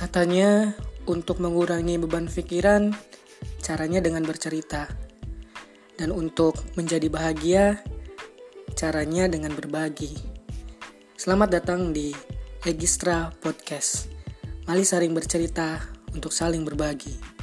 Katanya, untuk mengurangi beban pikiran, caranya dengan bercerita. Dan untuk menjadi bahagia, caranya dengan berbagi. Selamat datang di Registra Podcast. Mari saling bercerita untuk saling berbagi.